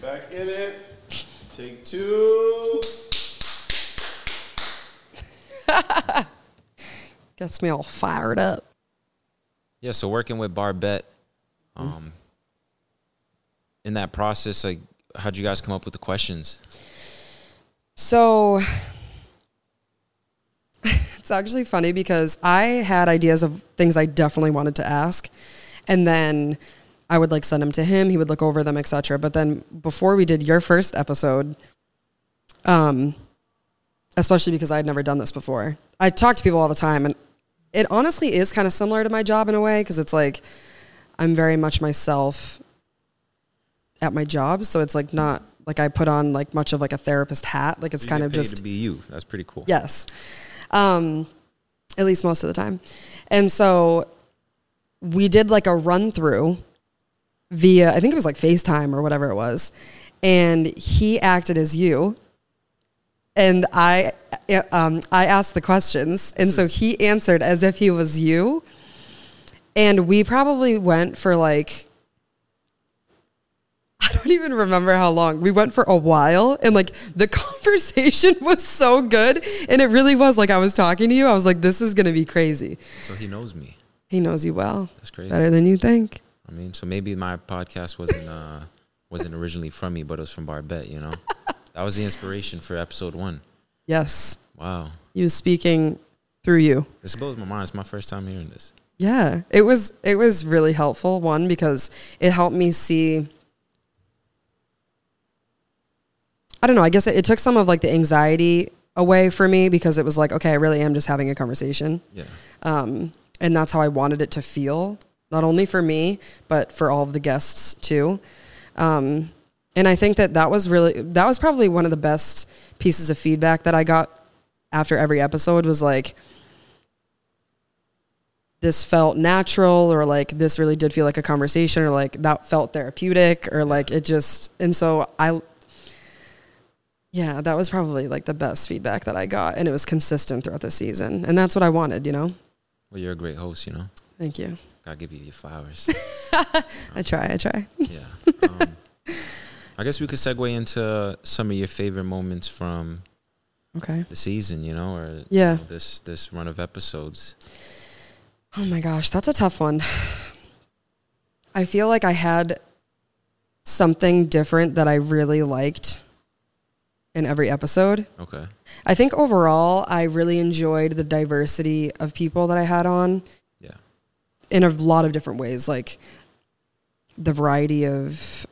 Back in it. Take two. Gets me all fired up. Yeah, so working with Barbette, um, in that process, like, how'd you guys come up with the questions? So it's actually funny because I had ideas of things I definitely wanted to ask, and then I would like send them to him. He would look over them, etc. But then before we did your first episode, um, especially because I had never done this before, I talk to people all the time, and it honestly is kind of similar to my job in a way because it's like I'm very much myself at my job, so it's like not like I put on like much of like a therapist hat. Like it's You kind of just to be you. That's pretty cool. Yes. Um, at least most of the time. And so we did like a run through via, I think it was like FaceTime or whatever it was. And he acted as you. And I, um, I asked the questions. And so he answered as if he was you. And we probably went for like, I don't even remember how long. We went for a while and like the conversation was so good. And it really was like I was talking to you. I was like, this is going to be crazy. So he knows me. He knows you well. That's crazy. Better than you think. I mean, so maybe my podcast wasn't uh, wasn't originally from me, but it was from Barbette. You know, that was the inspiration for episode one. Yes. Wow, You speaking through you. this blows my mind. It's my first time hearing this. Yeah. It was it was really helpful one because it helped me see I don't know, I guess it, it took some of like the anxiety away for me because it was like, okay, I really am just having a conversation. Yeah, Um, and that's how I wanted it to feel, not only for me, but for all of the guests too. Um, and I think that that was really, that was probably one of the best pieces of feedback that I got after every episode was like, this felt natural or like this really did feel like a conversation or like that felt therapeutic or like it just, and so I, yeah, that was probably like the best feedback that I got. And it was consistent throughout the season. And that's what I wanted, you know? well, you're a great host. You know, Thank you. Gotta give you your flowers. I try. I try. yeah. Um, I guess we could segue into some of your favorite moments from Okay. the season. You know, or Yeah. you know, this this run of episodes. Oh my gosh, that's a tough one. I feel like I had something different that I really liked in every episode. Okay. I think overall, I really enjoyed the diversity of people that I had on. In a lot of different ways, like the variety of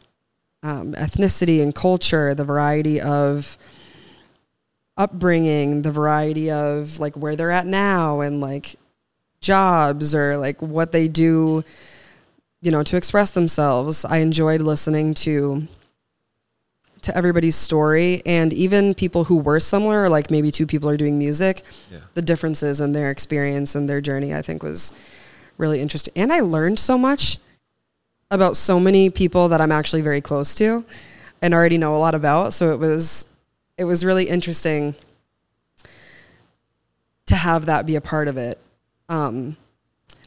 um, ethnicity and culture, the variety of upbringing, the variety of like where they're at now and like jobs or like what they do, you know, to express themselves. I enjoyed listening to to everybody's story and even people who were similar, like maybe two people are doing music, Yeah. the differences in their experience and their journey, I think was really interesting. And I learned so much about so many people that I'm actually very close to and already know a lot about. So it was it was really interesting to have that be a part of it. Um,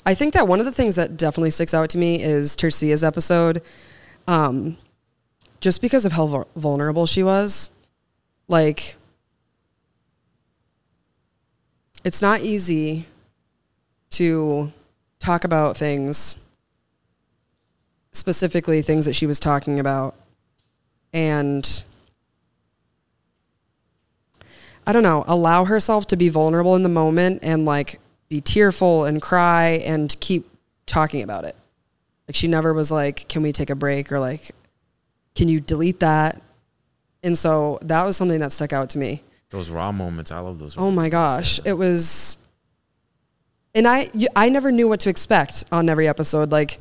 I think that one of the things that definitely sticks out to me is Tercia's episode, um, just because of how vul- vulnerable she was. Like, it's not easy to talk about things, specifically things that she was talking about, and I don't know, allow herself to be vulnerable in the moment and like be tearful and cry and keep talking about it. Like she never was like, "Can we take a break?" or like, "Can you delete that?" And so that was something that stuck out to me. Those raw moments. I love those. Oh my gosh, it was and I you- I never knew what to expect on every episode like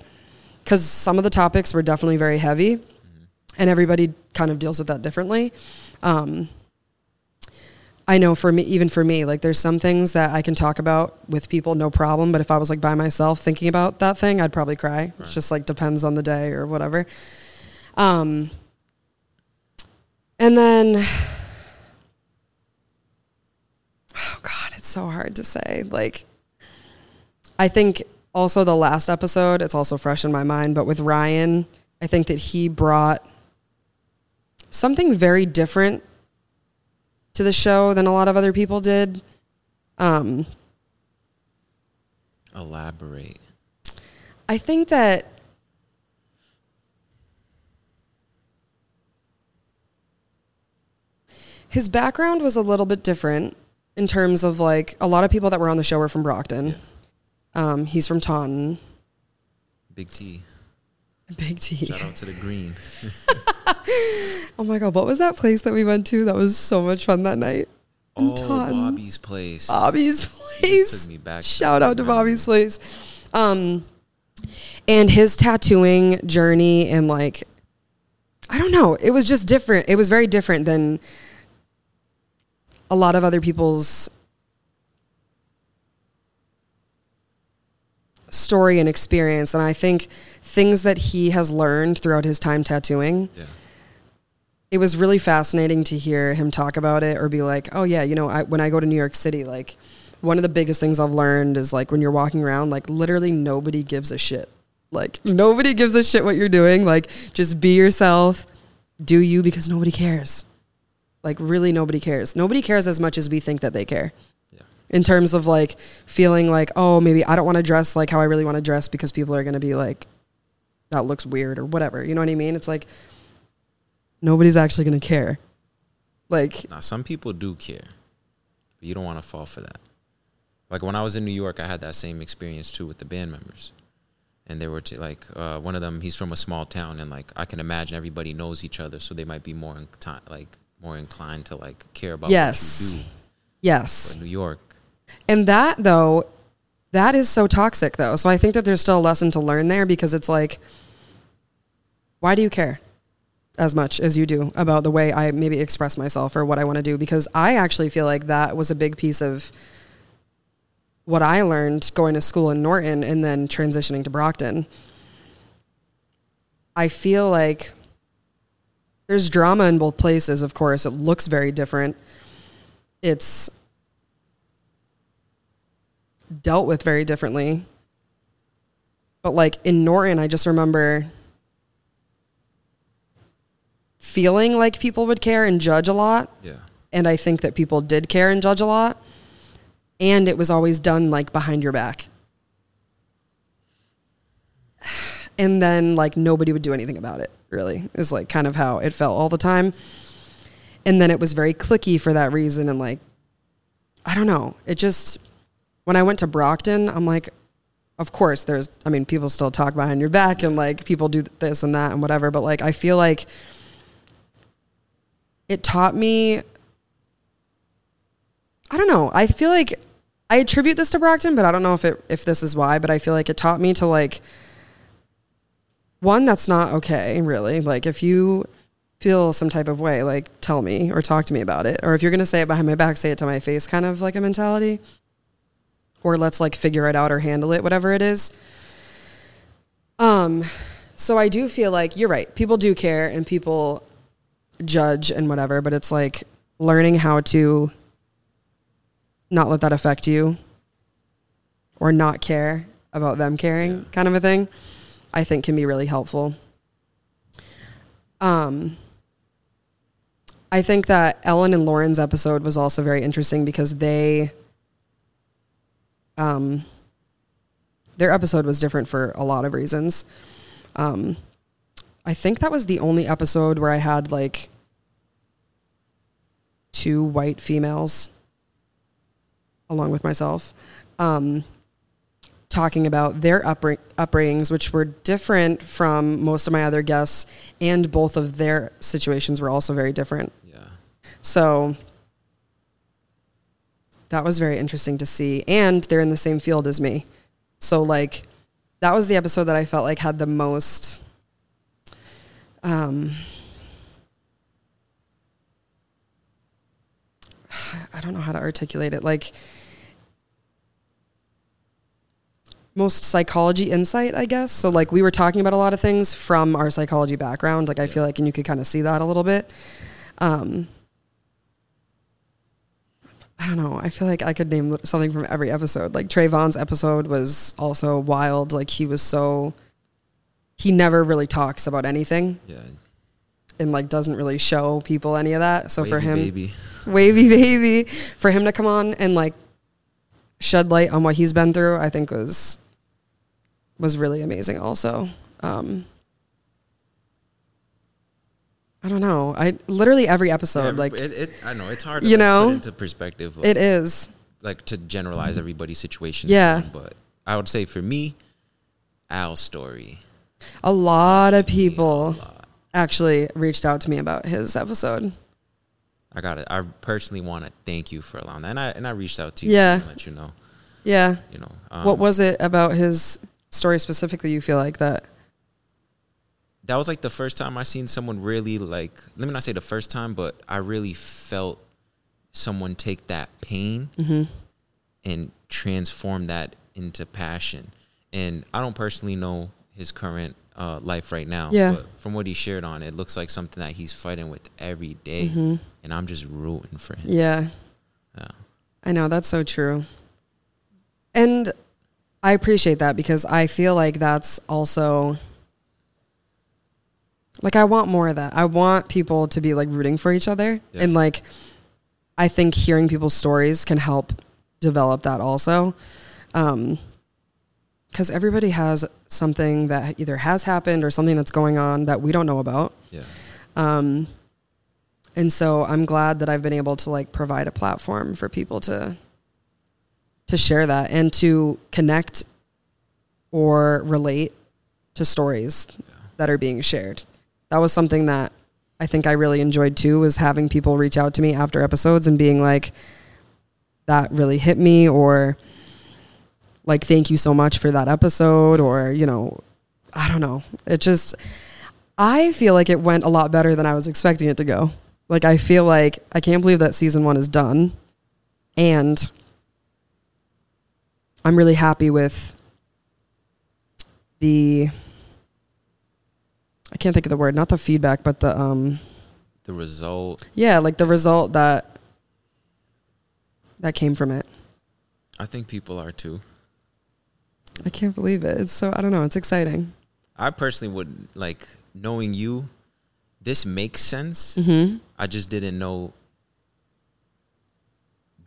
cuz some of the topics were definitely very heavy and everybody kind of deals with that differently. Um I know for me even for me like there's some things that I can talk about with people no problem, but if I was like by myself thinking about that thing, I'd probably cry. It just like depends on the day or whatever. Um and then oh god it's so hard to say like i think also the last episode it's also fresh in my mind but with ryan i think that he brought something very different to the show than a lot of other people did. Um, Elaborate. I think that his background was a little bit different in terms of like a lot of people that were on the show were from Brockton. Um, he's from Taunton. Big T. Big T. Shout out to the green. Oh my god, what was that place that we went to? That was so much fun that night. In Oh, Taunton. Bobby's place. Bobby's place. took me back Shout out to. Bobby's place. Um, and his tattooing journey and like, I don't know. It was just different. It was very different than a lot of other people's story and experience. And I think things that he has learned throughout his time tattooing Yeah. it was really fascinating to hear him talk about it or be like, oh yeah, you know, I, when I go to New York City, like one of the biggest things I've learned is like when you're walking around, like literally nobody gives a shit. Like nobody gives a shit what you're doing. Like just be yourself, do you because nobody cares. Like really nobody cares. Nobody cares as much as we think that they care. In terms of like feeling like, oh, maybe I don't want to dress like how I really want to dress because people are going to be like, that looks weird or whatever. You know what I mean? It's like, nobody's actually going to care. Like, Now, some people do care, but you don't want to fall for that. Like when I was in New York, I had that same experience too with the band members, and they were t- like, uh, one of them, he's from a small town, and like I can imagine everybody knows each other, so they might be more inclined, like more inclined to like care about Yes. what you do. yes. New York, And that, though, that is so toxic, though. So I think that there's still a lesson to learn there because it's like, why do you care as much as you do about the way I maybe express myself or what I want to do? Because I actually feel like that was a big piece of what I learned going to school in Norton and then transitioning to Brockton. I feel like there's drama in both places, of course. It looks very different. It's dealt with very differently. But like in Norton, I just remember feeling like people would care and judge a lot. yeah, And I think that people did care and judge a lot. And it was always done like behind your back. And then like nobody would do anything about it, really, is like kind of how it felt all the time. And then it was very clicky for that reason. And like, I don't know. It just, when I went to Brockton, I'm like, of course, there's, I mean, people still talk behind your back and like people do this and that and whatever. But like, I feel like it taught me I don't know. I feel like I attribute this to Brockton, but I don't know if it if this is why, but I feel like it taught me to like one that's not okay, really. Like if you feel some type of way, like tell me or talk to me about it. Or if you're going to say it behind my back, say it to my face kind of like a mentality. Or let's like figure it out or handle it, whatever it is. Um so I do feel like you're right. People do care and people judge and whatever, but it's like learning how to not let that affect you or not care about them caring kind of a thing i think can be really helpful um i think that ellen and lauren's episode was also very interesting because they um their episode was different for a lot of reasons um i think that was the only episode where i had like two white females along with myself, um, talking about their upbring- upbringings, which were different from most of my other guests, and both of their situations were also very different. yeah, So that was very interesting to see. And they're in the same field as me. So, like, that was the episode that I felt like had the most. Um, I don't know how to articulate it. Like, most psychology insight, I guess. So, like, we were talking about a lot of things from our psychology background. Like, I feel like, and you could kind of see that a little bit. Um, I don't know. I feel like I could name something from every episode. Like Trayvon's episode was also wild. Like he was so he never really talks about anything. yeah. and like doesn't really show people any of that. So for him, baby. wavy baby, for him to come on and like shed light on what he's been through, I think was was really amazing. Also, um, I don't know. I literally every episode, Yeah, like it, it, I know it's hard. To You like, know? into perspective. Like, it is. like to generalize everybody's situation. Yeah. but I would say for me, Al's story. A lot of people lot. actually reached out to me about his episode. I got it. I personally want to thank you for allowing that, and I and I reached out to you Yeah. to let you know. Yeah. You know, um, what was it about his story specifically you feel like that? That was like the first time I seen someone really like. Let me not say the first time, but I really felt someone take that pain Mm-hmm. and transform that into passion. And I don't personally know his current uh, life right now. Yeah. But from what he shared on, it looks like something that he's fighting with every day. Mm-hmm. And I'm just rooting for him. Yeah. Yeah. I know that's so true. And I appreciate that because I feel like that's also like I want more of that. I want people to be like rooting for each other Yeah. and like I think hearing people's stories can help develop that also. Um cuz everybody has something that either has happened or something that's going on that we don't know about. Yeah. Um, and so I'm glad that I've been able to like provide a platform for people to to share that and to connect or relate to stories that are being shared. That was something that I think I really enjoyed too was having people reach out to me after episodes and being like that really hit me or like thank you so much for that episode or you know I don't know. It just I feel like it went a lot better than I was expecting it to go. Like I feel like I can't believe that season 1 is done and I'm really happy with the I can't think of the word, not the feedback, but the um The result, yeah, like the result that that came from it. I think people are too. I can't believe it. It's so I don't know, it's exciting. I personally would like knowing you. This makes sense. Mhm. I just didn't know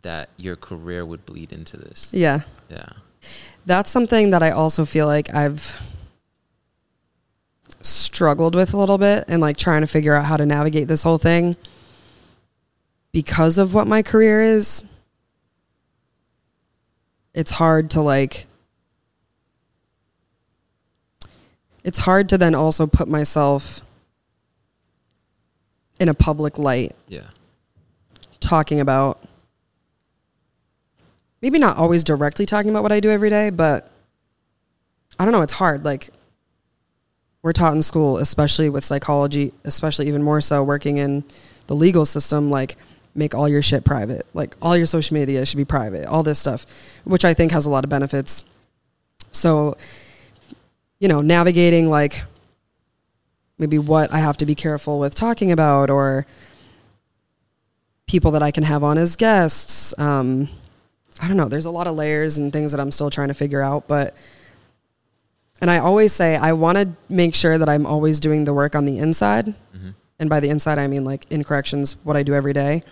that your career would bleed into this. Yeah. Yeah. That's something that I also feel like I've struggled with a little bit and like trying to figure out how to navigate this whole thing because of what my career is. It's hard to like it's hard to then also put myself in a public light Yeah. talking about maybe not always directly talking about what I do every day, but I don't know, it's hard. Like we're taught in school, especially with psychology, especially even more so working in the legal system, like make all your shit private. Like all your social media should be private, all this stuff, which I think has a lot of benefits. So, you know, navigating like maybe what I have to be careful with talking about or people that I can have on as guests. Um, I don't know. There's a lot of layers and things that I'm still trying to figure out, but and I always say I want to make sure that I'm always doing the work on the inside. Mhm. And by the inside, I mean like in corrections, what I do every day.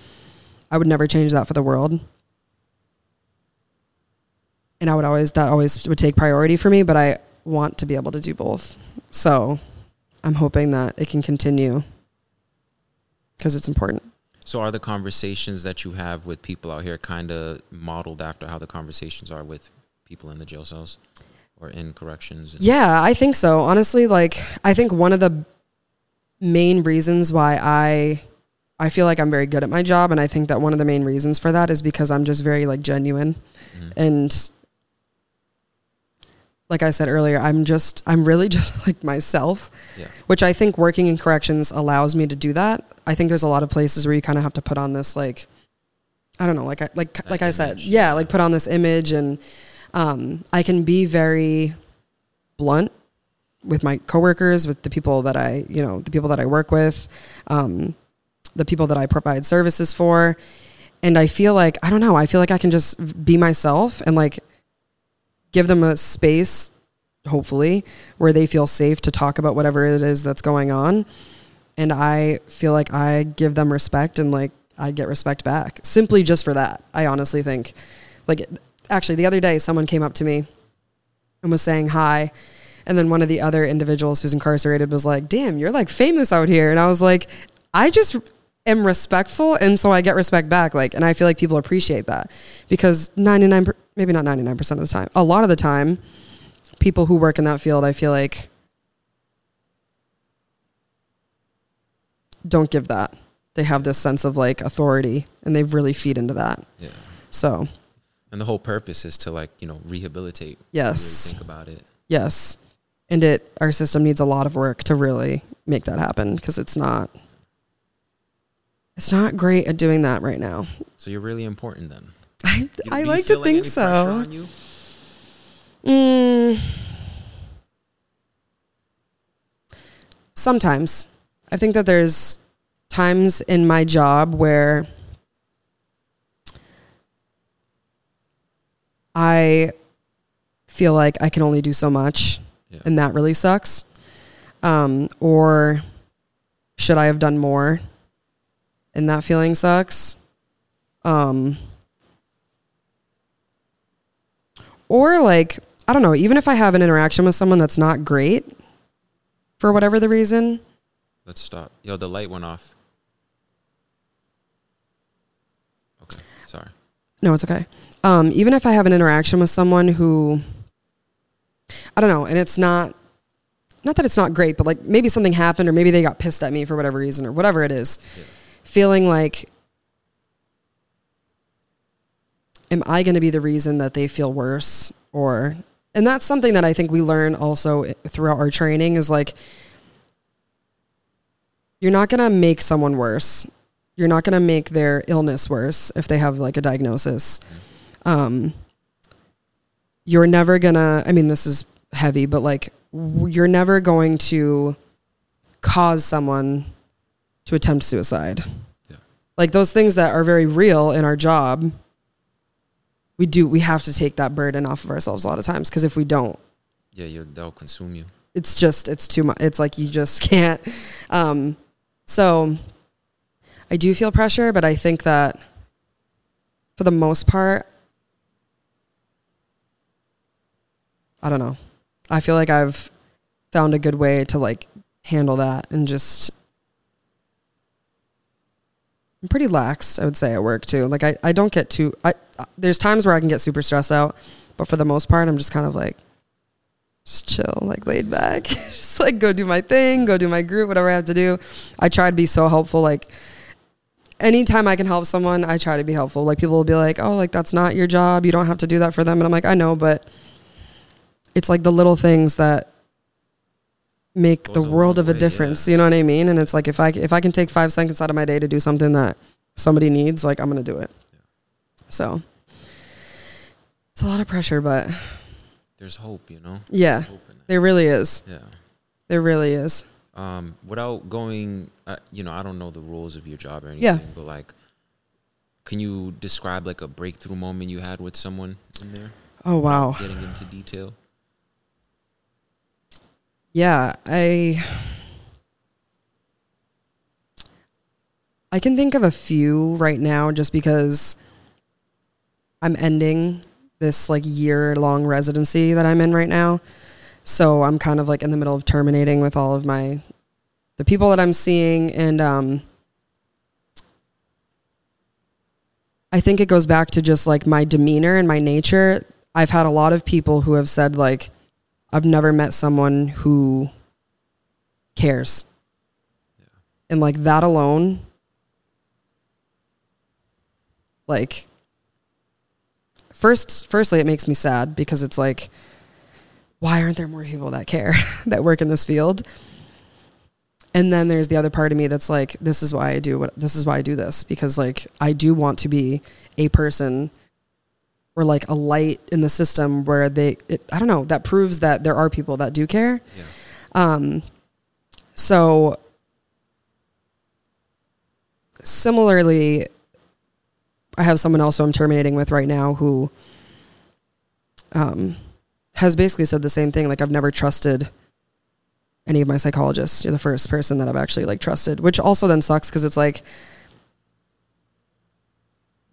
I would never change that for the world. And I would always, that always would take priority for me, but I want to be able to do both. So I'm hoping that it can continue because it's important. So are the conversations that you have with people out here kind of modeled after how the conversations are with people in the jail cells or in corrections? And Yeah, I think so. Honestly, like I think one of the main reasons why I I feel like I'm very good at my job and I think that one of the main reasons for that is because I'm just very like genuine Mhm. and like I said earlier, I'm just I'm really just like myself, Yeah. which I think working in corrections allows me to do that. I think there's a lot of places where you kind of have to put on this like I don't know, like I like That like I said, yeah, like put on this image and um I can be very blunt with my coworkers, with the people that I, you know, the people that I work with, um, the people that I provide services for. And I feel like, I don't know, I feel like I can just be myself and like give them a space, hopefully, where they feel safe to talk about whatever it is that's going on. and I feel like I give them respect and like I get respect back simply just for that. I honestly think, like, actually, the other day someone came up to me and was saying hi. And then one of the other individuals who's incarcerated was like, damn, you're like famous out here. And I was like, I just am respectful. And so I get respect back. Like, and I feel like people appreciate that because 99, maybe not 99% of the time, a lot of the time, people who work in that field, I feel like don't give that. They have this sense of like authority and they really feed into that. Yeah. So, And the whole purpose is to like, you know, rehabilitate. Yes. Really think about it. yes. And it our system needs a lot of work to really make that happen because it's not it's not great at doing that right now. So you're really important then. I I like to think any so. on you? Mm, sometimes. I think that there's times in my job where I feel like I can only do so much, Yeah. and that really sucks. Um, or should I have done more? And that feeling sucks. Um, or like I don't know, even if I have an interaction with someone that's not great for whatever the reason, Let's stop. Yo, the light went off. Okay. Sorry. no, it's okay. Um, even if I have an interaction with someone who I don't know, and it's not not that it's not great, but like maybe something happened or maybe they got pissed at me for whatever reason or whatever it is. Yeah. Feeling like am I going to be the reason that they feel worse or and that's something that I think we learn also throughout our training is like you're not going to make someone worse. You're not going to make their illness worse if they have like a diagnosis. Um you're never to I mean this is heavy but like you're never going to cause someone to attempt suicide. Yeah. Like those things that are very real in our job we do we have to take that burden off of ourselves a lot of times because if we don't Yeah, you're, they'll consume you. it's just it's too much it's like you just can't um so i do feel pressure but i think that for the most part i don't know i feel like i've found a good way to like handle that and just i'm pretty laxed i would say at work too like i, I don't get too I, I there's times where i can get super stressed out but for the most part i'm just kind of like just chill, like laid back. just like go do my thing, go do my group, whatever I have to do. I try to be so helpful. Like anytime I can help someone, I try to be helpful. Like people will be like, oh, like that's not your job. You don't have to do that for them. And I'm like, I know, but it's like the little things that make the world of a way, difference. yeah. You know what I mean? And it's like if I if I can take five seconds out of my day to do something that somebody needs, like I'm gonna do it. Yeah. So it's a lot of pressure, but There's hope, you know? yeah, There's hope in it. there really is. Yeah. There really is. Um, without going, uh, you know, I don't know the rules of your job or anything, Yeah. but like, can you describe like a breakthrough moment you had with someone in there? Oh wow. Getting into detail. Yeah, I I can think of a few right now just because I'm ending this like year long residency that I'm in right now. So I'm kind of like in the middle of terminating with all of my the people that I'm seeing and um I think it goes back to just like my demeanor and my nature. I've had a lot of people who have said like I've never met someone who cares. And like that alone like first firstly it makes me sad because it's like why aren't there more people that care that work in this field? And then there's the other part of me that's like this is why I do what this is why I do this because like I do want to be a person or like a light in the system where they it, I don't know that proves that there are people that do care. Yeah. Um, so similarly, I have someone else who I'm terminating with right now who um, has basically said the same thing. Like I've never trusted any of my psychologists. You're the first person that I've actually like trusted, which also then sucks because it's like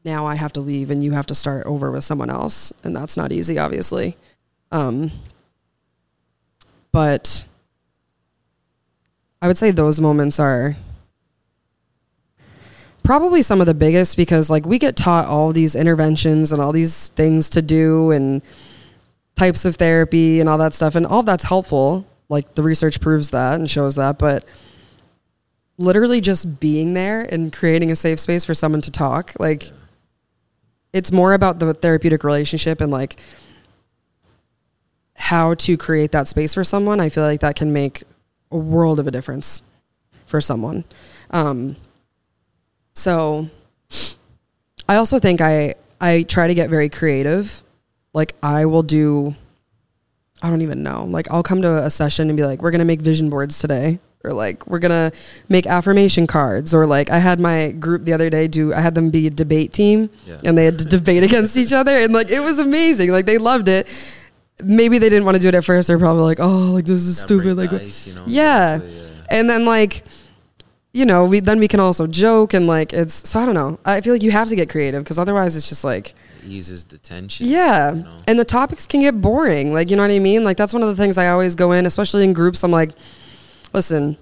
now I have to leave and you have to start over with someone else, and that's not easy, obviously. Um, but I would say those moments are probably some of the biggest because like we get taught all these interventions and all these things to do and types of therapy and all that stuff. And all of that's helpful. Like the research proves that and shows that. But literally just being there and creating a safe space for someone to talk like it's more about the therapeutic relationship and like how to create that space for someone i feel like that can make a world of a difference for someone um, so I also think I I try to get very creative. Like I will do I don't even know. Like I'll come to a session and be like, we're gonna make vision boards today. Or like we're gonna make affirmation cards. Or like I had my group the other day do I had them be a debate team Yeah. and they had to debate against each other and like it was amazing. Like they loved it. Maybe they didn't want to do it at first. They're probably like, oh, like this is stupid. Like ice, you know, yeah. yeah. And then like you know, we then we can also joke and like it's so I don't know. I feel like you have to get creative because otherwise it's just like eases the tension. yeah. you know? And the topics can get boring. Like, you know what I mean? Like that's one of the things I always go in, especially in groups. I'm like, listen,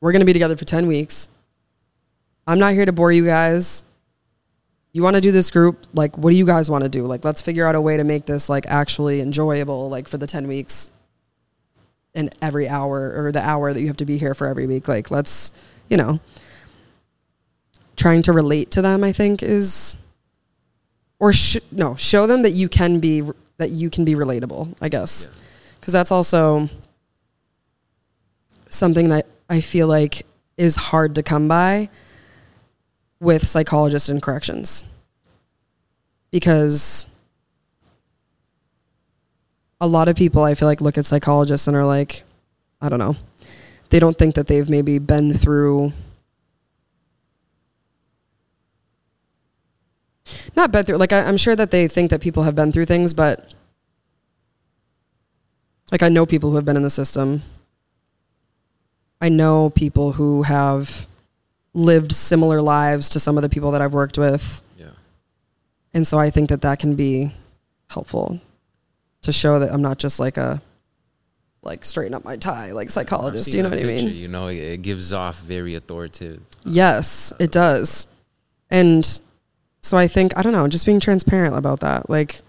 we're going to be together for 10 weeks. I'm not here to bore you guys. You want to do this group? Like, what do you guys want to do? Like, let's figure out a way to make this like actually enjoyable, like for the 10 weeks and every hour or the hour that you have to be here for every week. Like, let's, you know, trying to relate to them, I think is, or sh- no, show them that you can be, that you can be relatable, I guess. Yeah. Cause that's also something that I feel like is hard to come by with psychologists and corrections. Because a lot of people I feel like look at psychologists and are like, I don't know. They don't think that they've maybe been through not been through like I, I'm sure that they think that people have been through things, but like I know people who have been in the system. I know people who have lived similar lives to some of the people that I've worked with. Yeah. And so I think that that can be helpful to show that I'm not just like a like straighten up my tie like psychologist. You know what I mean? You know, it, it gives off very authoritative. Uh, yes, it does. And so I think I don't know, just being transparent about that, like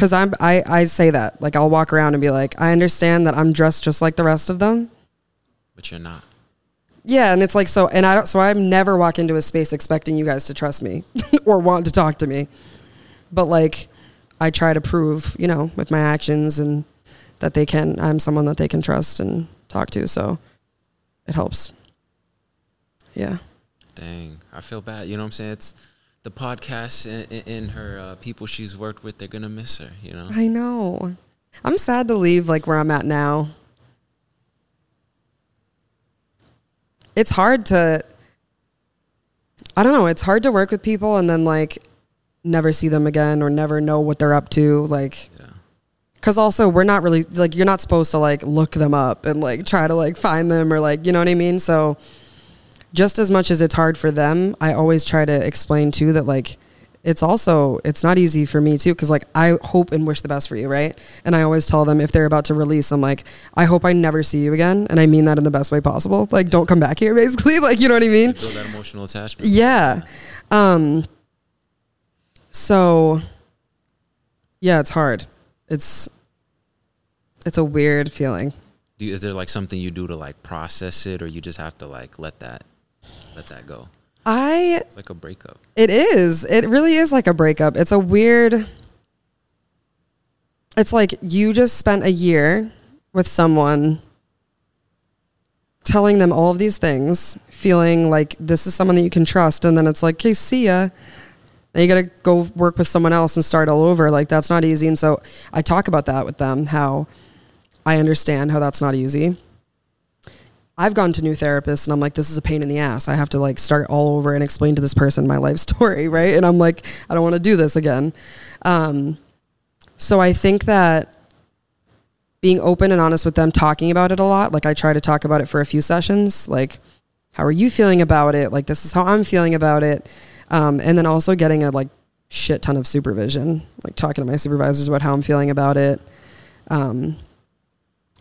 cuz I'm I I say that. Like I'll walk around and be like, I understand that I'm dressed just like the rest of them. But you're not. Yeah, and it's like so and I don't so I never walk into a space expecting you guys to trust me or want to talk to me. But like I try to prove, you know, with my actions and that they can I'm someone that they can trust and talk to, so it helps. Yeah. Dang, I feel bad. You know what I'm saying? It's the podcast and, and her uh, people she's worked with. They're gonna miss her. You know. I know. I'm sad to leave like where I'm at now. It's hard to I don't know, it's hard to work with people and then like never see them again or never know what they're up to like Yeah. cuz also we're not really like you're not supposed to like look them up and like try to like find them or like you know what I mean? So just as much as it's hard for them, I always try to explain too that like it's also it's not easy for me too because like I hope and wish the best for you, right? And I always tell them if they're about to release, I'm like, I hope I never see you again, and I mean that in the best way possible. Like, don't come back here, basically. Like, you know what I mean? Build that emotional attachment. Yeah. Um. So. Yeah, it's hard. It's. It's a weird feeling. Do you, is there like something you do to like process it, or you just have to like let that let that go? I It's like a breakup. It is. It really is like a breakup. It's a weird. It's like you just spent a year with someone telling them all of these things, feeling like this is someone that you can trust, and then it's like, okay, see ya. Now you got to go work with someone else and start all over. Like, that's not easy. And so I talk about that with them, how I understand how that's not easy. I've gone to new therapists and I'm like, this is a pain in the ass. I have to like start all over and explain to this person my life story, right? And I'm like, I don't want to do this again. Um, so I think that being open and honest with them, talking about it a lot. Like I try to talk about it for a few sessions. Like, how are you feeling about it? Like this is how I'm feeling about it. Um, and then also getting a like shit ton of supervision, like talking to my supervisors about how I'm feeling about it. Um,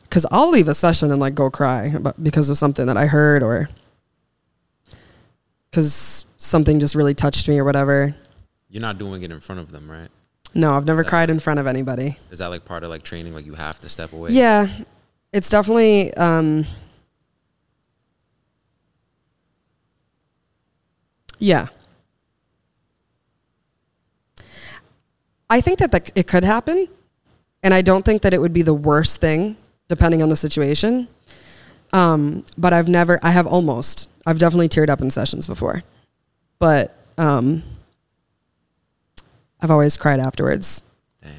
cause I'll leave a session and like go cry about, because of something that I heard or cause something just really touched me or whatever. You're not doing it in front of them, right? No, I've never cried in front of anybody. Is that like part of like training? Like you have to step away. Yeah, it's definitely. Um, yeah, I think that, that it could happen, and I don't think that it would be the worst thing, depending on the situation. Um, but I've never. I have almost. I've definitely teared up in sessions before, but um, I've always cried afterwards. Dang.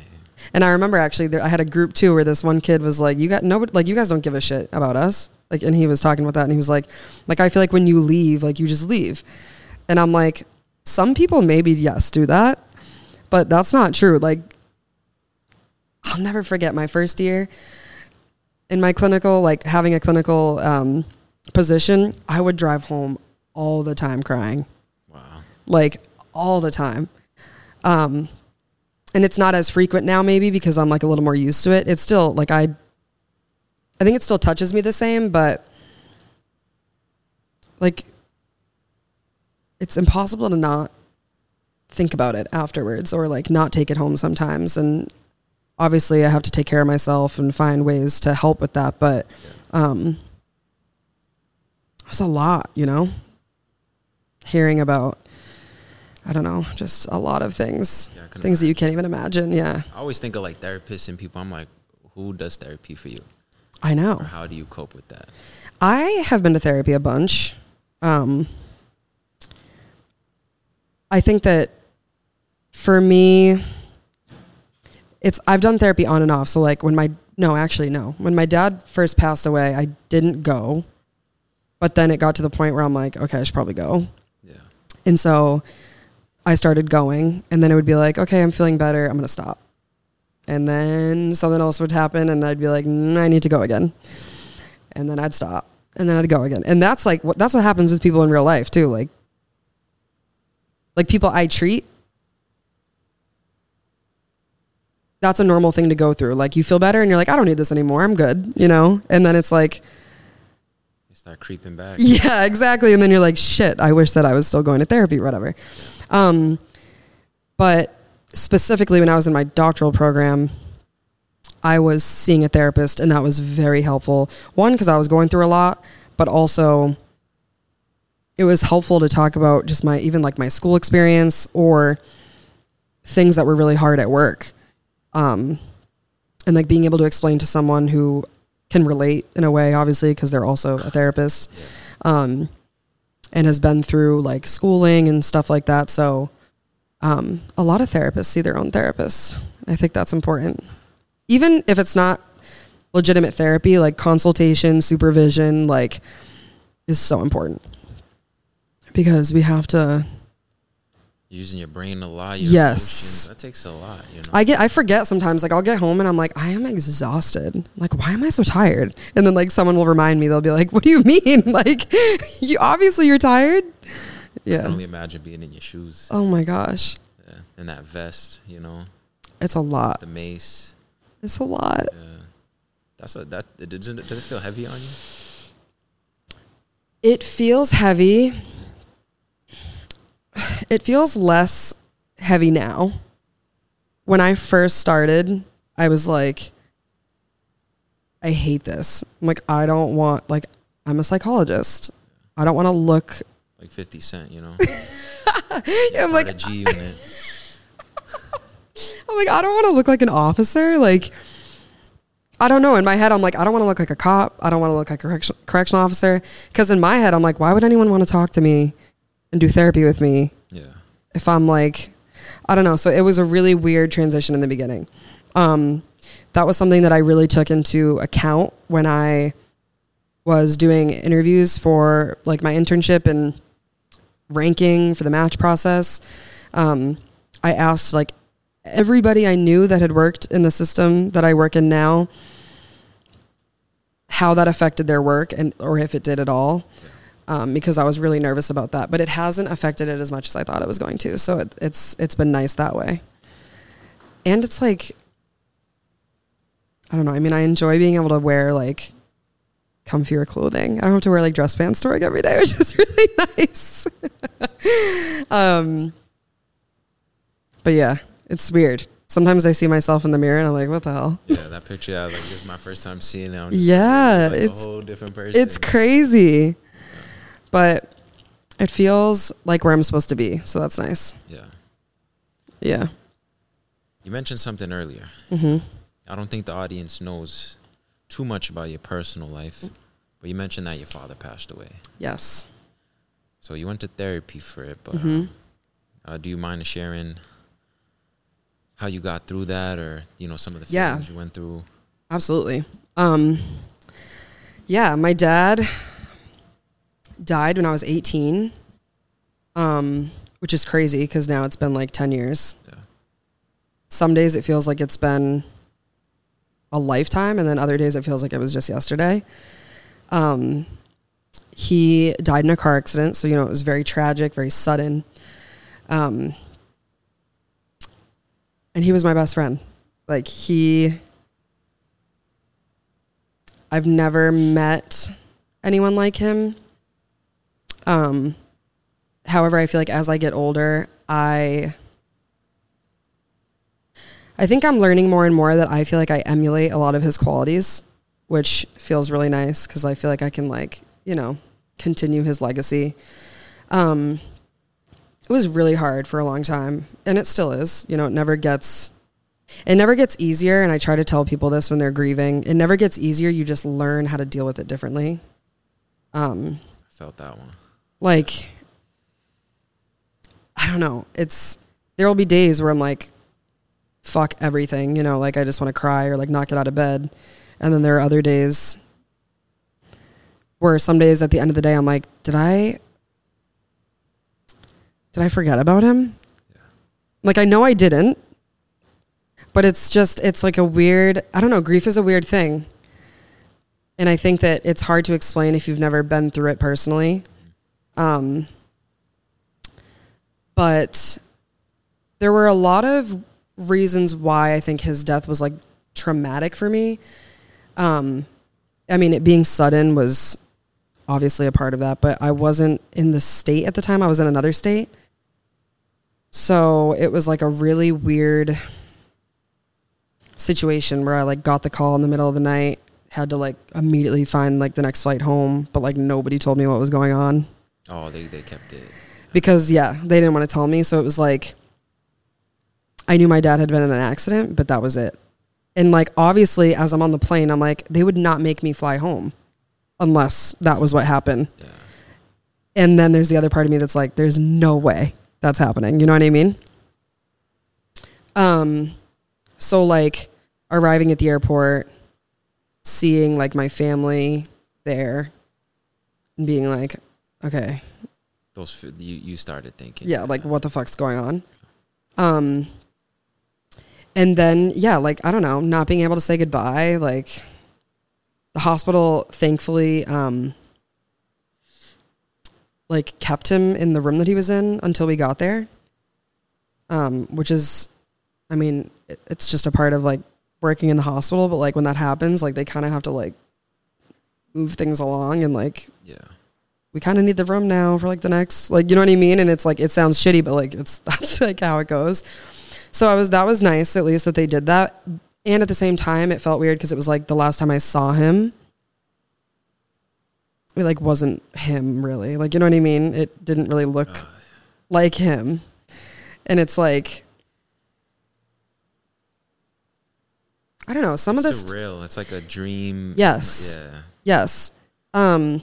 And I remember actually, there, I had a group too where this one kid was like, "You got nobody, like you guys don't give a shit about us." Like, and he was talking about that, and he was like, "Like I feel like when you leave, like you just leave," and I'm like, "Some people maybe yes do that, but that's not true." Like, I'll never forget my first year in my clinical, like having a clinical um, position. I would drive home all the time crying Wow. like all the time. Um, and it's not as frequent now, maybe because I'm like a little more used to it. It's still like I, I think it still touches me the same, but like it's impossible to not think about it afterwards or like not take it home sometimes. And obviously, I have to take care of myself and find ways to help with that. But um, it's a lot, you know, hearing about I don't know, just a lot of things, Yeah, things that you can't even imagine. Yeah, I always think of like therapists and people. I'm like, who does therapy for you, I or know. how do you cope with that? I have been to therapy a bunch. Um, I think that for me, it's I've done therapy on and off. So like when my no, actually no, when my dad first passed away, I didn't go, but then it got to the point where I'm like, okay, I should probably go. Yeah. And so I started going, and then it would be like, okay, I'm feeling better. I'm going to stop. And then something else would happen, and I'd be like, mm, I need to go again. And then I'd stop, and then I'd go again. And that's like what that's what happens with people in real life too. Like, like people I treat. That's a normal thing to go through. Like you feel better, and you're like, I don't need this anymore. I'm good, you know. And then it's like, You start creeping back. yeah, exactly. And then you're like, shit, I wish that I was still going to therapy or whatever. Um, but specifically when I was in my doctoral program, I was seeing a therapist and that was very helpful. One, because I was going through a lot, but also it was helpful to talk about just my, even like my school experience or things that were really hard at work. Um, and like being able to explain to someone who can relate in a way, obviously, because they're also a therapist, um, and has been through like schooling and stuff like that. So, um, a lot of therapists see their own therapists. I think that's important, even if it's not legitimate therapy. Like consultation, supervision, like is so important because we have to Using your brain a lot. Yes. emotions, That takes a lot. You know. I get I forget sometimes like I'll get home and I'm like I am exhausted. Like why am I so tired? And then like someone will remind me they'll be like what do you mean? Like you obviously you're tired? I can Yeah. only imagine being in your shoes. Oh my gosh. Yeah. In that vest, you know, It's a lot. the mace. It's a lot. Yeah. That's a that. Does it, does it feel heavy on you? It feels heavy. It feels less heavy now. When I first started, I was like, I hate this. I'm like, I don't want, like, I'm a psychologist. I don't want to look. Like Fifty Cent, you know. Yeah, I'm like, Unit. I'm like, I don't want to look like an officer. Like, I don't know. In my head, I'm like, I don't want to look like a cop. I don't want to look like a correction, correctional officer. Because in my head, I'm like, why would anyone want to talk to me and do therapy with me Yeah. if I'm like, I don't know. So it was a really weird transition in the beginning. Um, that was something that I really took into account when I was doing interviews for like my internship and ranking for the match process. Um, I asked like everybody I knew that had worked in the system that I work in now, how that affected their work and or if it did at all. Um, because I was really nervous about that, but it hasn't affected it as much as I thought it was going to. So it, it's it's been nice that way. And it's like I don't know. I mean, I enjoy being able to wear like comfier clothing. I don't have to wear like dress pants to work every day, which is really nice. um, but yeah, it's weird. Sometimes I see myself in the mirror and I'm like, what the hell? Yeah, that picture. I was like, this is my first time seeing it. Yeah, like it's- a whole different person. It's crazy. But it feels like where I'm supposed to be. So that's nice. Yeah. Yeah. You mentioned something earlier. hmm I don't think the audience knows too much about your personal life, but you mentioned that your father passed away. Yes. So you went to therapy for it, but Mhm. uh, do you mind sharing how you got through that, or you know some of the Yeah. feelings you went through? Absolutely. Um, yeah, my dad died when I was 18, um, which is crazy because now it's been like 10 years. Yeah. Some days it feels like it's been a lifetime, and then other days it feels like it was just yesterday. Um, he died in a car accident, so you know it was very tragic, very sudden. Um, and he was my best friend. Like he I've never met anyone like him. Um, however, I feel like as I get older, I I think I'm learning more and more that I feel like I emulate a lot of his qualities, which feels really nice because I feel like I can like you know continue his legacy. Um, it was really hard for a long time, and it still is. You know, it never gets it never gets easier and i try to tell people this when they're grieving it never gets easier you just learn how to deal with it differently um I felt that one. Like i don't know. It's there will be days where i'm like fuck everything you know like i just want to cry or like not get out of bed. And then there are other days where some days at the end of the day i'm like did i did i forget about him? Like i know i didn't but it's just it's like a weird i don't know grief is a weird thing. And i think that it's hard to explain if you've never been through it personally um but there were a lot of reasons why i think his death was like traumatic for me. Um i mean it being sudden was obviously a part of that but i wasn't in the state at the time. I was in another state. So it was like a really weird situation where I like got the call in the middle of the night, had to like immediately find like the next flight home, but like nobody told me what was going on Oh, they they kept it. because yeah, they didn't want to tell me, so it was like I knew my dad had been in an accident, but that was it. And like obviously as I'm on the plane, I'm like they would not make me fly home unless that was what happened. Yeah. And then there's the other part of me that's like, there's no way that's happening. You know what I mean? Um, so like arriving at the airport, seeing like my family there, and being like, okay, Those f- you you started thinking. yeah, like what the fuck's going on? Um, and then yeah, like I don't know, not being able to say goodbye, like the hospital thankfully um like kept him in the room that he was in until we got there. Um, which is I mean, it, it's just a part of like working in the hospital, but like when that happens, like they kind of have to like move things along and like Yeah. We kind of need the room now for like the next like you know what I mean and it's like it sounds shitty but like it's that's like how it goes. So I was that was nice at least that they did that and at the same time it felt weird because it was like the last time I saw him it like wasn't him really. Like you know what I mean? It didn't really look Uh, like him. And it's like I don't know, some of it's this surreal. It's like a dream. Yes. yeah. Yes. Um,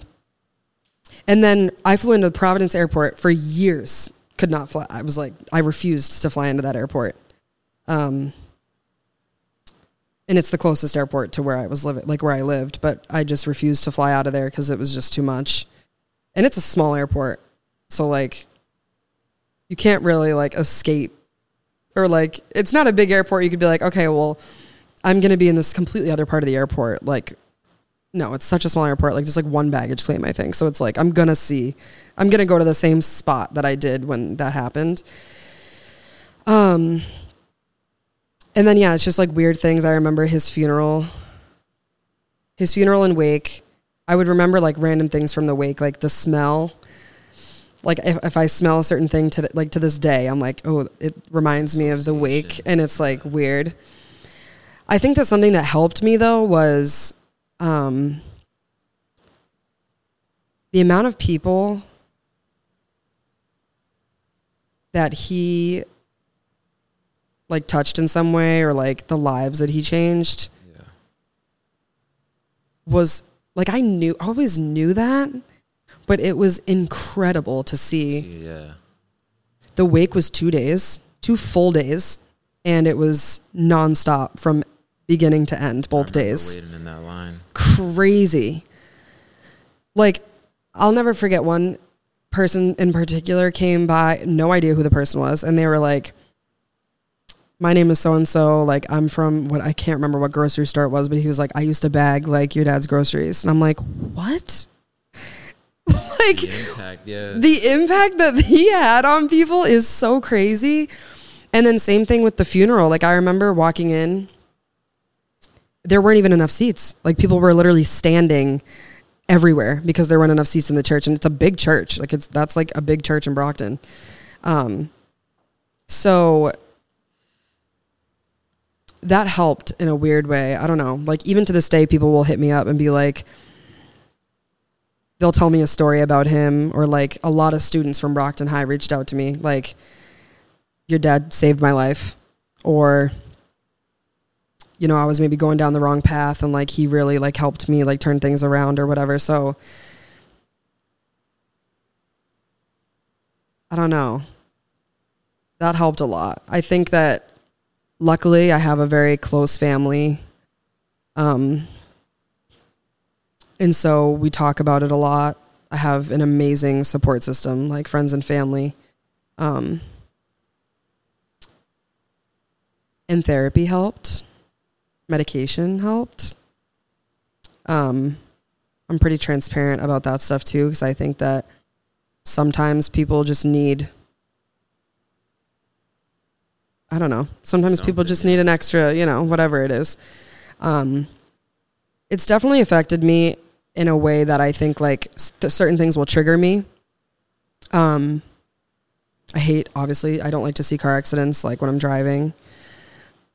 and then I flew into Providence Airport for years. Could not fly. I was like, I refused to fly into that airport. Um, and it's the closest airport to where I was living, like where I lived, but I just refused to fly out of there because it was just too much. And it's a small airport. So, like, you can't really like escape or like, it's not a big airport. You could be like, okay, well, I'm going to be in this completely other part of the airport. Like, no, it's such a small airport. Like there's like one baggage claim, I think. So it's like I'm gonna see, I'm gonna go to the same spot that I did when that happened. Um, and then yeah, it's just like weird things. I remember his funeral, his funeral and wake. I would remember like random things from the wake, like the smell. Like if, if I smell a certain thing to like to this day, I'm like, oh, it reminds me of the wake, and it's like weird. I think that something that helped me though was um, the amount of people that he like touched in some way or like the lives that he changed Yeah. was like I knew I always knew that but it was incredible to see yeah. the wake was 2 days two full days and it was nonstop from beginning to end both days in that line. crazy. Like, I'll never forget one person in particular came by, no idea who the person was, and they were like, My name is so and so. Like, I'm from what I can't remember what grocery store it was, but he was like, I used to bag like your dad's groceries. And I'm like, What? like, The impact, yeah. the impact that he had on people is so crazy. And then same thing with the funeral. Like I remember walking in, there weren't even enough seats. Like people were literally standing everywhere because there weren't enough seats in the church, and it's a big church. Like it's that's like a big church in Brockton. Um, so that helped in a weird way. I don't know. Like even to this day, people will hit me up and be like, they'll tell me a story about him, or like a lot of students from Brockton High reached out to me, like, your dad saved my life, or you know, I was maybe going down the wrong path, and like he really like helped me like turn things around or whatever. So I don't know. That helped a lot. I think that luckily I have a very close family. Um, and so we talk about it a lot. I have an amazing support system, like friends and family. Um, and therapy helped. Medication helped. Um, I'm pretty transparent about that stuff too, because I think that sometimes people just need. I don't know. Sometimes people just yeah. need an extra, you know, whatever it is. Um, it's definitely affected me in a way that I think like st- certain things will trigger me. Um, I hate, obviously, I don't like to see car accidents like when I'm driving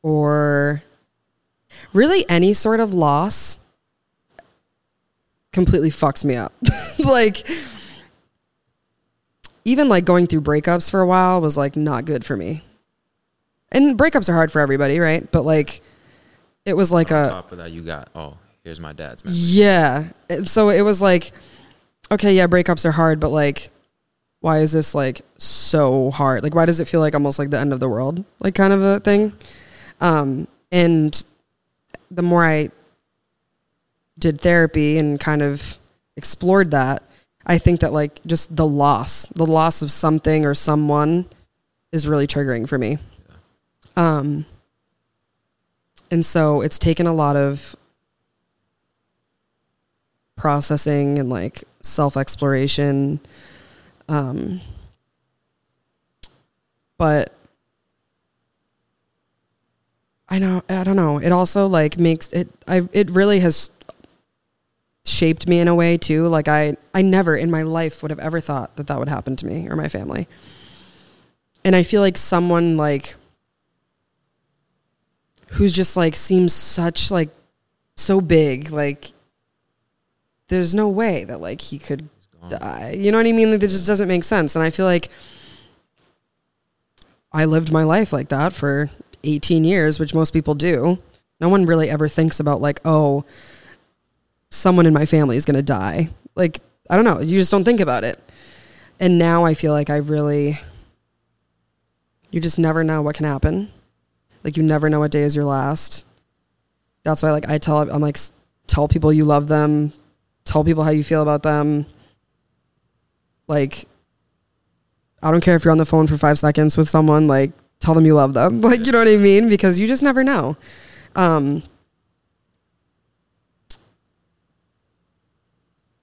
or really any sort of loss completely fucks me up. like, even like going through breakups for a while was like not good for me. And breakups are hard for everybody, right? But like, it was like on a top of that, you got oh, here's my dad's memory. yeah. And So it was like, okay, yeah, breakups are hard, but like, why is this like so hard? Like, why does it feel like almost like the end of the world, like kind of a thing? Um, and the more I did therapy and kind of explored that, I think that like just the loss, the loss of something or someone is really triggering for me. Um, and so it's taken a lot of processing and like self exploration. Um, but I know, I don't know. It also like makes it, I, it really has shaped me in a way too. Like I, I never in my life would have ever thought that that would happen to me or my family. And I feel like someone like, who's just like seems such like so big like there's no way that like he could die you know what i mean like it just doesn't make sense and i feel like i lived my life like that for 18 years which most people do. No one really ever thinks about like oh someone in my family is going to die. Like i don't know. You just don't think about it. And now i feel like i really you just never know what can happen. Like you never know what day is your last. That's why like I tell I'm like tell people you love them, tell people how you feel about them. Like I don't care if you're on the phone for 5 seconds with someone like tell them you love them. Like you know what I mean because you just never know. Um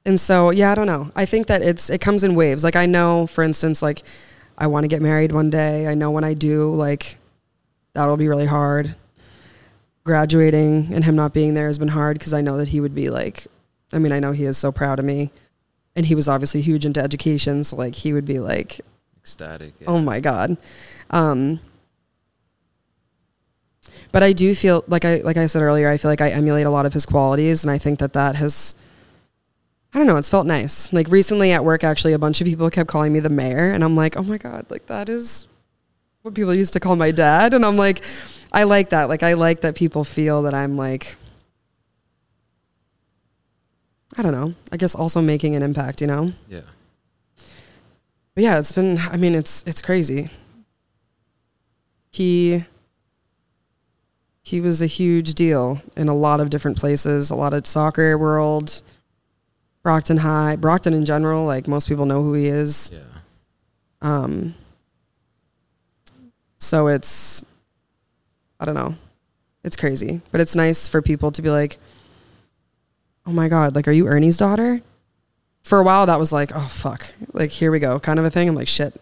And so, yeah, I don't know. I think that it's it comes in waves. Like I know, for instance, like I want to get married one day. I know when I do, like that'll be really hard. Graduating and him not being there has been hard because I know that he would be like, I mean, I know he is so proud of me, and he was obviously huge into education, so like he would be like, Ecstatic. Yeah. oh my god. Um, but I do feel like I like I said earlier, I feel like I emulate a lot of his qualities, and I think that that has. I don't know. It's felt nice. Like recently at work, actually, a bunch of people kept calling me the mayor, and I'm like, oh my god, like that is what people used to call my dad, and I'm like, I like that. Like I like that people feel that I'm like, I don't know. I guess also making an impact, you know. yeah. But yeah, it's been. I mean, it's it's crazy. He he was a huge deal in a lot of different places, a lot of soccer world, Brockton High, Brockton in general. Like most people know who he is. Yeah. Um, so it's, I don't know, it's crazy, but it's nice for people to be like, oh my god, like, are you Ernie's daughter? For a while, that was like, oh fuck, like here we go, kind of a thing. I'm like, shit,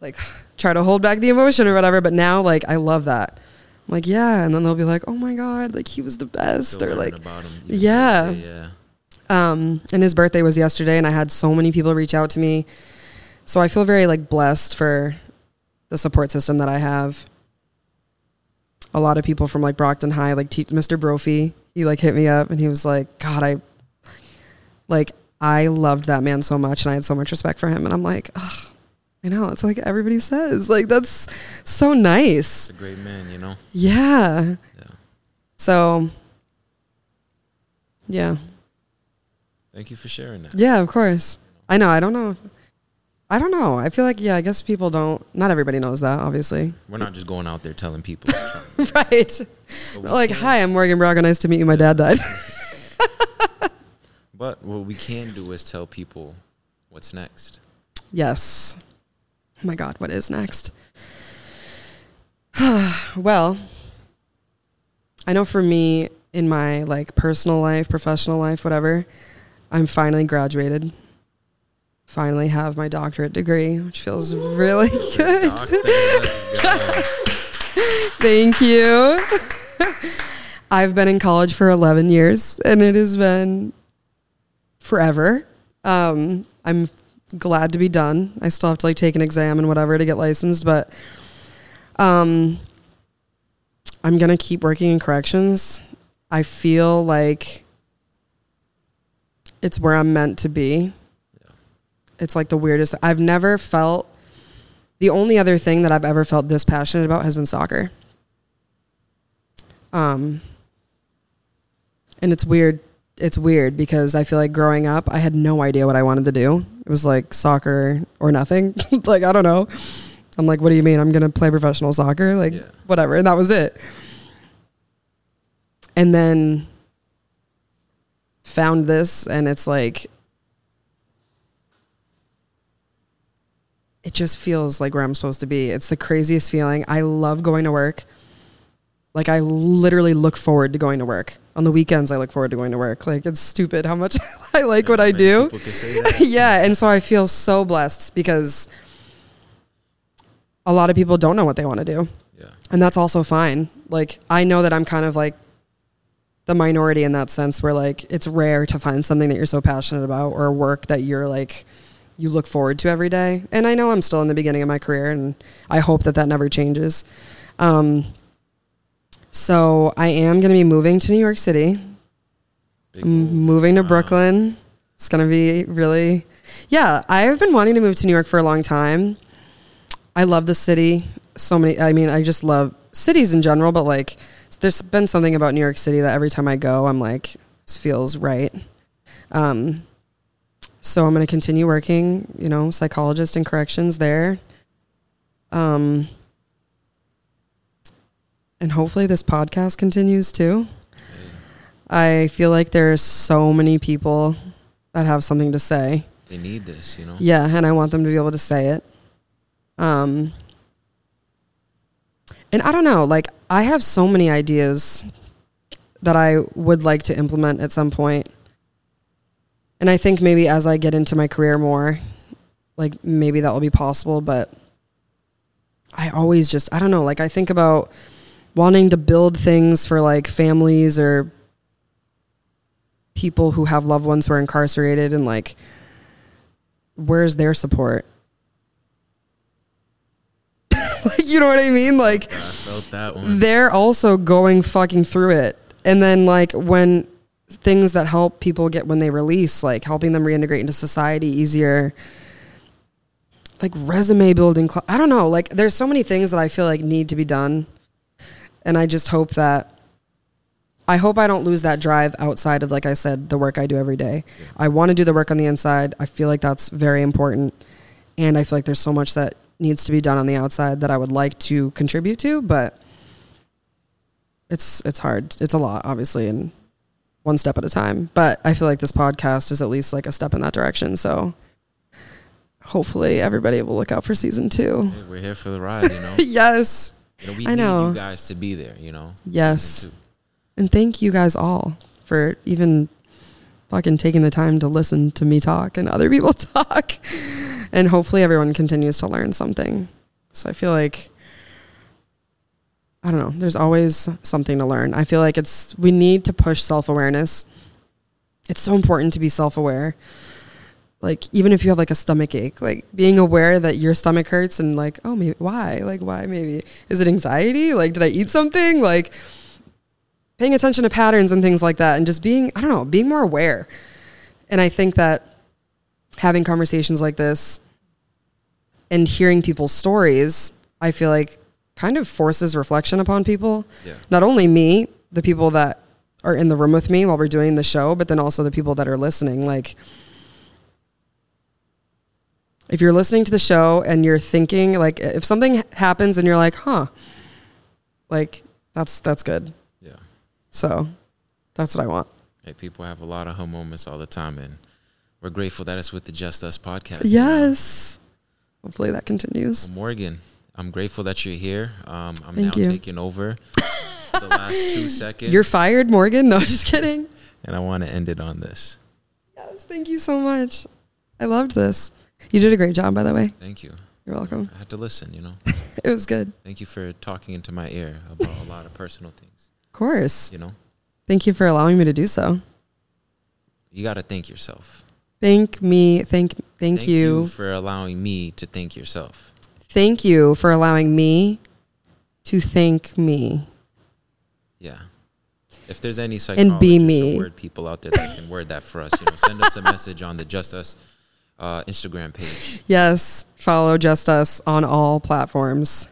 like try to hold back the emotion or whatever. But now, like, I love that. Like, yeah, and then they'll be like, oh my god, like he was the best, Still or like, about him. even yeah. to this day, yeah. um, and his birthday was yesterday, and I had so many people reach out to me. So I feel very like blessed for the support system that I have. A lot of people from like Brockton High, like T- Mr. Brophy, he like hit me up and he was like, "God, I like I loved that man so much, and I had so much respect for him." And I'm like, "Ugh, I know it's like everybody says, like that's so nice." It's a great man, you know. Yeah. Yeah. So, yeah. Thank you for sharing that. Yeah, of course. I know. I don't know. If, I don't know. I feel like yeah. I guess people don't. Not everybody knows that, obviously. We're not just going out there telling people. right. Like, hi, I'm Morgan Branco. Nice to meet you. My dad died. But what we can do is tell people what's next. yes. Oh my God, what is next? well, I know for me in my like personal life, professional life, whatever, I'm finally graduated. Finally have my doctorate degree, which feels really good. Doctor, go. Thank you. I've been in college for 11 years and it has been forever. Um, I'm glad to be done. I still have to like take an exam and whatever to get licensed, but um, I'm going to keep working in corrections. I feel like it's where I'm meant to be. It's like the weirdest. I've never felt the only other thing that I've ever felt this passionate about has been soccer. Um, and it's weird. It's weird because I feel like growing up, I had no idea what I wanted to do. It was like soccer or nothing. like, I don't know. I'm like, what do you mean? I'm going to play professional soccer? Like, Yeah. whatever. And that was it. And then found this, and it's like, it just feels like where I'm supposed to be. It's the craziest feeling. I love going to work. Like I literally look forward to going to work. On the weekends I look forward to going to work. Like it's stupid how much I like what I do. People can say that. yeah, and so I feel so blessed because a lot of people don't know what they want to do. Yeah. And that's also fine. Like I know that I'm kind of like the minority in that sense where like it's rare to find something that you're so passionate about or work that you're like you look forward to every day. And I know I'm still in the beginning of my career and I hope that that never changes. Um so I am going to be moving to New York City. I'm moving to. Brooklyn. It's going to be really Yeah, I've been wanting to move to New York for a long time. I love the city. So many I mean, I just love cities in general, but like there's been something about New York City that every time I go, I'm like this feels right. Um so I'm going to continue working, you know, psychologist in corrections there. Um and hopefully this podcast continues too. I feel like there's so many people that have something to say. They need this, you know. Yeah, and I want them to be able to say it. Um and I don't know, like I have so many ideas that I would like to implement at some point. And I think maybe as I get into my career more, like maybe that will be possible, but I always just I don't know, like I think about wanting to build things for like families or people who have loved ones who are incarcerated and like where's their support? like you know what I mean? Like I felt that one. they're also going fucking through it. And then like when things that help people get when they release, like helping them reintegrate into society easier, like resume building. Cl- I don't know. Like there's so many things that I feel like need to be done, and I just hope that. I hope I don't lose that drive outside of, like I said, the work I do every day. I want to do the work on the inside. I feel like that's very important. And I feel like there's so much that needs to be done on the outside that I would like to contribute to, but it's it's hard. It's a lot, obviously, and one step at a time. But I feel like this podcast is at least like a step in that direction. So hopefully everybody will look out for season two. We're here for the ride, you know. yes. You know, we I need know. you guys to be there, you know. Yes. And thank you guys all for even fucking taking the time to listen to me talk and other people talk. And hopefully everyone continues to learn something. So I feel like I don't know, there's always something to learn. I feel like it's we need to push self-awareness. It's so important to be self-aware. Like even if you have like a stomach ache, like being aware that your stomach hurts and like, oh maybe why? Like why maybe? Is it anxiety? Like did I eat something? Like paying attention to patterns and things like that and just being i don't know being more aware and i think that having conversations like this and hearing people's stories i feel like kind of forces reflection upon people Yeah. not only me the people that are in the room with me while we're doing the show but then also the people that are listening like if you're listening to the show and you're thinking like if something happens and you're like huh like that's that's good Yeah. so that's what I want. Hey, people have a lot of home moments all the time, and we're grateful that it's with the Just Us podcast. Yes. Hopefully that continues. Well, Morgan, I'm grateful that you're here. Um, I'm Thank now you. taking over the last two seconds. You're fired, Morgan. No, just kidding. and I want to end it on this. Yes, thank you so much. I loved this. You did a great job, by the way. Thank you. You're welcome. I had to listen, you know. It was good. Thank you for talking into my ear about a lot of personal things, Of course. you know. Thank you for allowing me to do so. You got to thank yourself. Thank me. Thank thank, you. for allowing me to thank yourself. Thank you for allowing me to thank me. Yeah. If there's any And psychologists be or me. word people out there that can word that for us, you know, send us a message on the Just Us uh, Instagram page. Yes. Follow Just Us on all platforms.